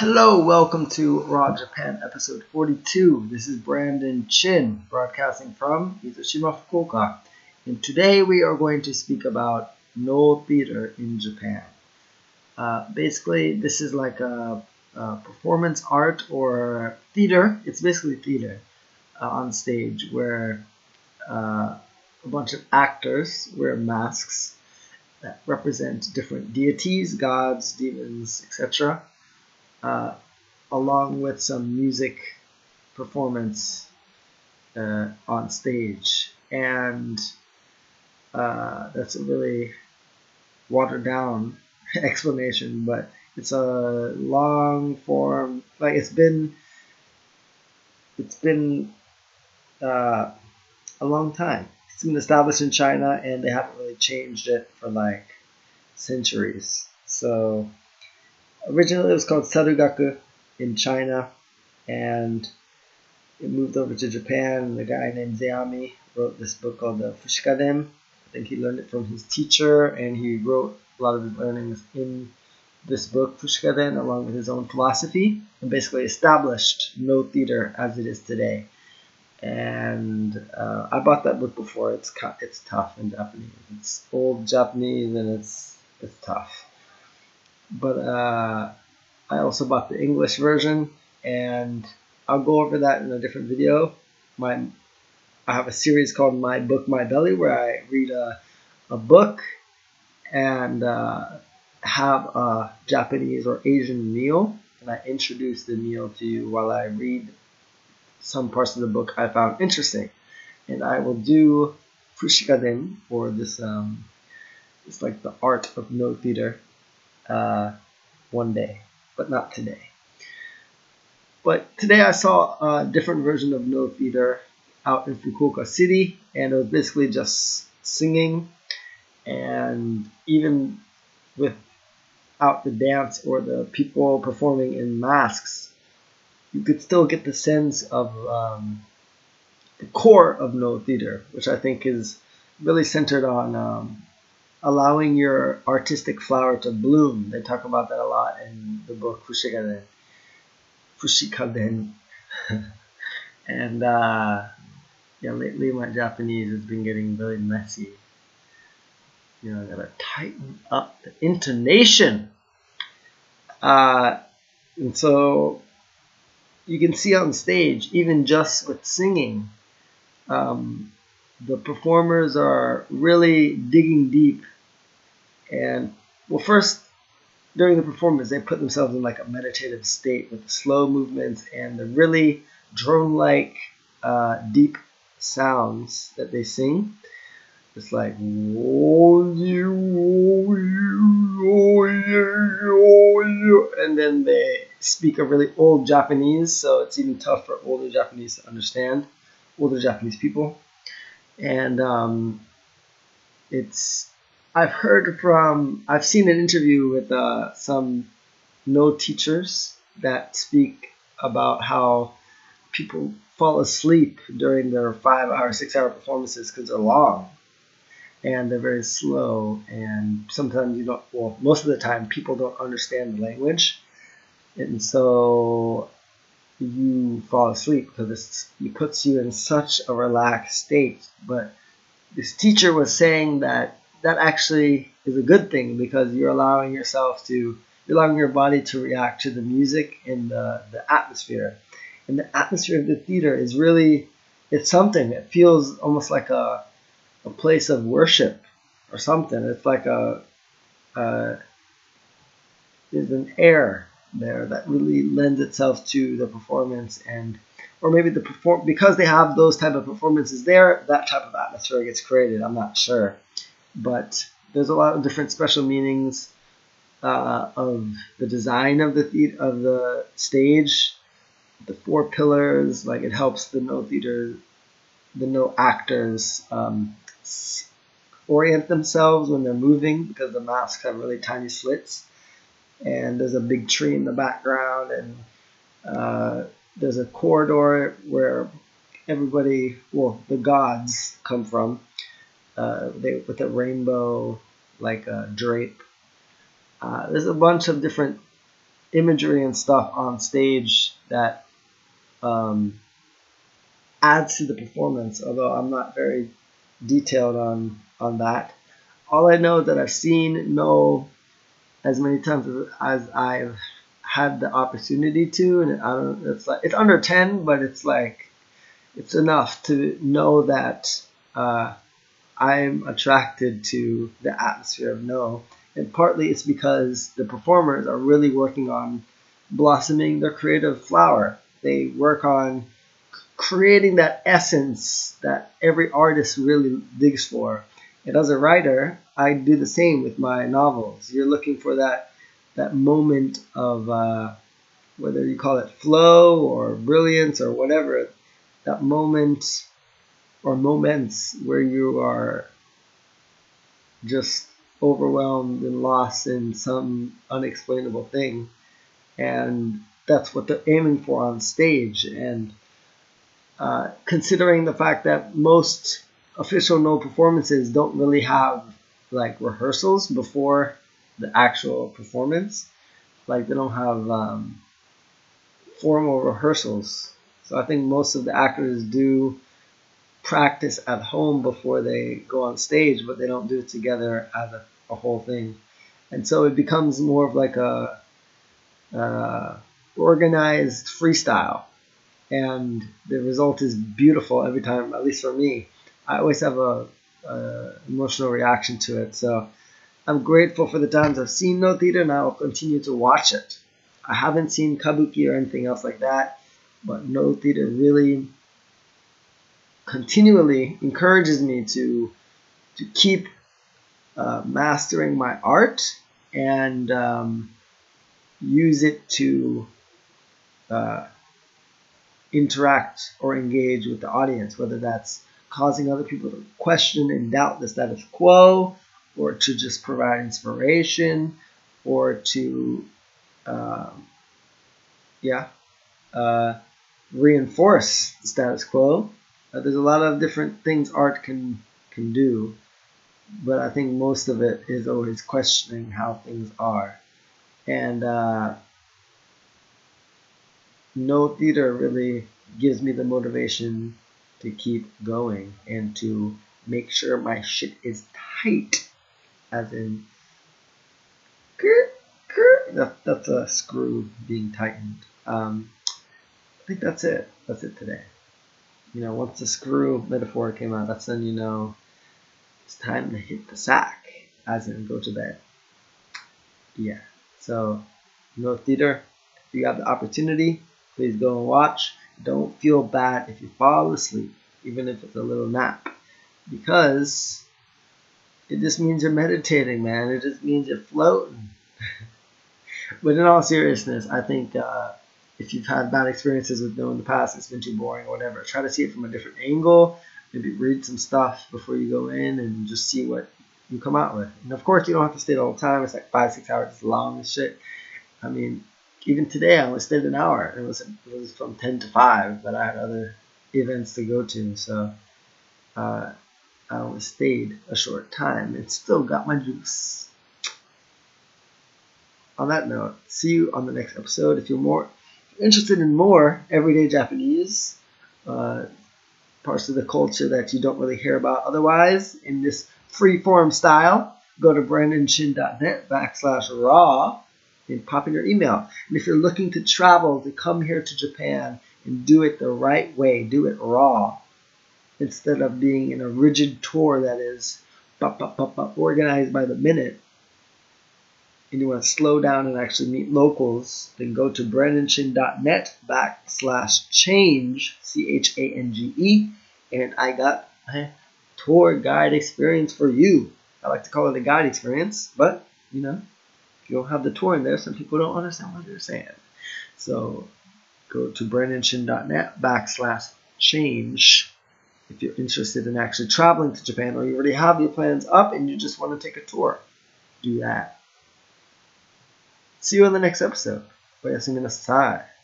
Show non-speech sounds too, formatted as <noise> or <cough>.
Hello, welcome to Raw Japan episode 42. This is Brandon Chin, broadcasting from Mizushima, Fukuoka. And today we are going to speak about Noh theater in Japan. Uh, basically, this is like a, a, performance art or theater. It's basically theater uh, on stage where uh, a bunch of actors wear masks that represent different deities, gods, demons, etc uh, along with some music performance uh, on stage. And uh, that's a really watered down <laughs> explanation, but it's a long form, like it's been, it's been uh, a long time. It's been established in China and they haven't really changed it for like centuries. So originally it was called Sarugaku in China, and it moved over to Japan. A guy named Zeami wrote this book called the Fushikaden. I think he learned it from his teacher, and he wrote a lot of his learnings in this book, Fushikaden, along with his own philosophy, and basically established Noh theater as it is today. And uh, I bought that book before. It's it's tough in Japanese. It's old Japanese, and it's it's tough but uh, I also bought the English version, and I'll go over that in a different video. My I have a series called My Book My Belly where I read a, a book and uh, have a Japanese or Asian meal, and I introduce the meal to you while I read some parts of the book I found interesting. And I will do fushikaden, or this um, it's like the art of Noh theater uh, one day, but not today. But today I saw a different version of Noh Theater out in Fukuoka City, and it was basically just singing, and even without the dance or the people performing in masks, you could still get the sense of um, the core of Noh Theater, which I think is really centered on um, allowing your artistic flower to bloom. They talk about that a lot in the book Fushikaden. Fushikaden. <laughs> and uh, yeah, lately my Japanese has been getting really messy. You know, I gotta tighten up the intonation. Uh, and so you can see on stage, even just with singing, um, the performers are really digging deep. And well first during the performance they put themselves in like a meditative state with the slow movements and the really drone like uh, deep sounds that they sing. It's like and then they speak a really old Japanese, so it's even tough for older Japanese to understand, older Japanese people and um, it's I've heard from I've seen an interview with uh, some Noh teachers that speak about how people fall asleep during their five hour, six hour performances because they're long and they're very slow. And sometimes you don't, well, most of the time, people don't understand the language. And so you fall asleep because it puts you in such a relaxed state. But this teacher was saying that that actually is a good thing because you're allowing yourself to, you're allowing your body to react to the music and the, the atmosphere. And the atmosphere of the theater is really, it's something. It feels almost like a, a place of worship or something. It's like a, a there's an air there that really lends itself to the performance and or maybe the perform because they have those type of performances there that type of atmosphere gets created i'm not sure. But there's a lot of different special meanings uh, of the design of the, the of the stage the four pillars like it helps the Noh theater the Noh actors um, orient themselves when they're moving because the masks have really tiny slits and there's a big tree in the background, and uh, there's a corridor where everybody, well, the gods come from. Uh, they with a rainbow like a drape. Uh, there's a bunch of different imagery and stuff on stage that um, adds to the performance. Although I'm not very detailed on on that. All I know that I've seen, Noh as many times as, as I've had the opportunity to, and I don't. It's like it's under ten, but it's like it's enough to know that uh, I'm attracted to the atmosphere of Noh. And partly it's because the performers are really working on blossoming their creative flower. They work on creating that essence that every artist really digs for. And as a writer, I do the same with my novels. You're looking for that that moment of uh, whether you call it flow or brilliance or whatever, that moment or moments where you are just overwhelmed and lost in some unexplainable thing. And that's what they're aiming for on stage. And uh, considering the fact that most official Noh performances don't really have like rehearsals before the actual performance. Like they don't have um, formal rehearsals. So I think most of the actors do practice at home before they go on stage, but they don't do it together as a, a whole thing. And so it becomes more of like a uh, organized freestyle. And the result is beautiful every time, at least for me. I always have a, a emotional reaction to it. So I'm grateful for the times I've seen Noh theater and I will continue to watch it. I haven't seen kabuki or anything else like that, but Noh theater really continually encourages me to to keep uh, mastering my art and um, use it to uh, interact or engage with the audience, whether that's causing other people to question and doubt the status quo, or to just provide inspiration, or to, um, yeah, uh, reinforce the status quo. Uh, there's a lot of different things art can can do, but I think most of it is always questioning how things are, and uh, Noh theater really gives me the motivation to keep going and to make sure my shit is tight as in that, that's a screw being tightened. Um, I think that's it. That's it today. You know, once the screw metaphor came out, that's when you know it's time to hit the sack, as in go to bed. Yeah. So, Noh theater. If you have the opportunity, please go and watch. Don't feel bad if you fall asleep, even if it's a little nap, because it just means you're meditating, man. It just means you're floating. <laughs> but in all seriousness, I think uh, if you've had bad experiences with Noh in the past, it's been too boring or whatever, try to see it from a different angle. Maybe read some stuff before you go in and just see what you come out with. And of course, you don't have to stay the whole time. It's like five, six hours. Long as shit. I mean, even today, I only stayed an hour. It was it was from ten to five, but I had other events to go to. So uh, I only stayed a short time and still got my juice. On that note, see you on the next episode. If you're more interested in more everyday Japanese, uh, parts of the culture that you don't really hear about otherwise in this free form style, go to brandonchin.net backslash raw and pop in your email. And if you're looking to travel, to come here to Japan and do it the right way, do it raw, instead of being in a rigid tour that is organized by the minute, and you want to slow down and actually meet locals, then go to brandonchin.net backslash change, C H A N G E, and I got a tour guide experience for you. I like to call it a guide experience, but you know, if you don't have the tour in there, some people don't understand what they're saying. So go to brandonchin.net backslash change if you're interested in actually traveling to Japan or you already have your plans up and you just want to take a tour, do that. See you on the next episode. おやすみなさい。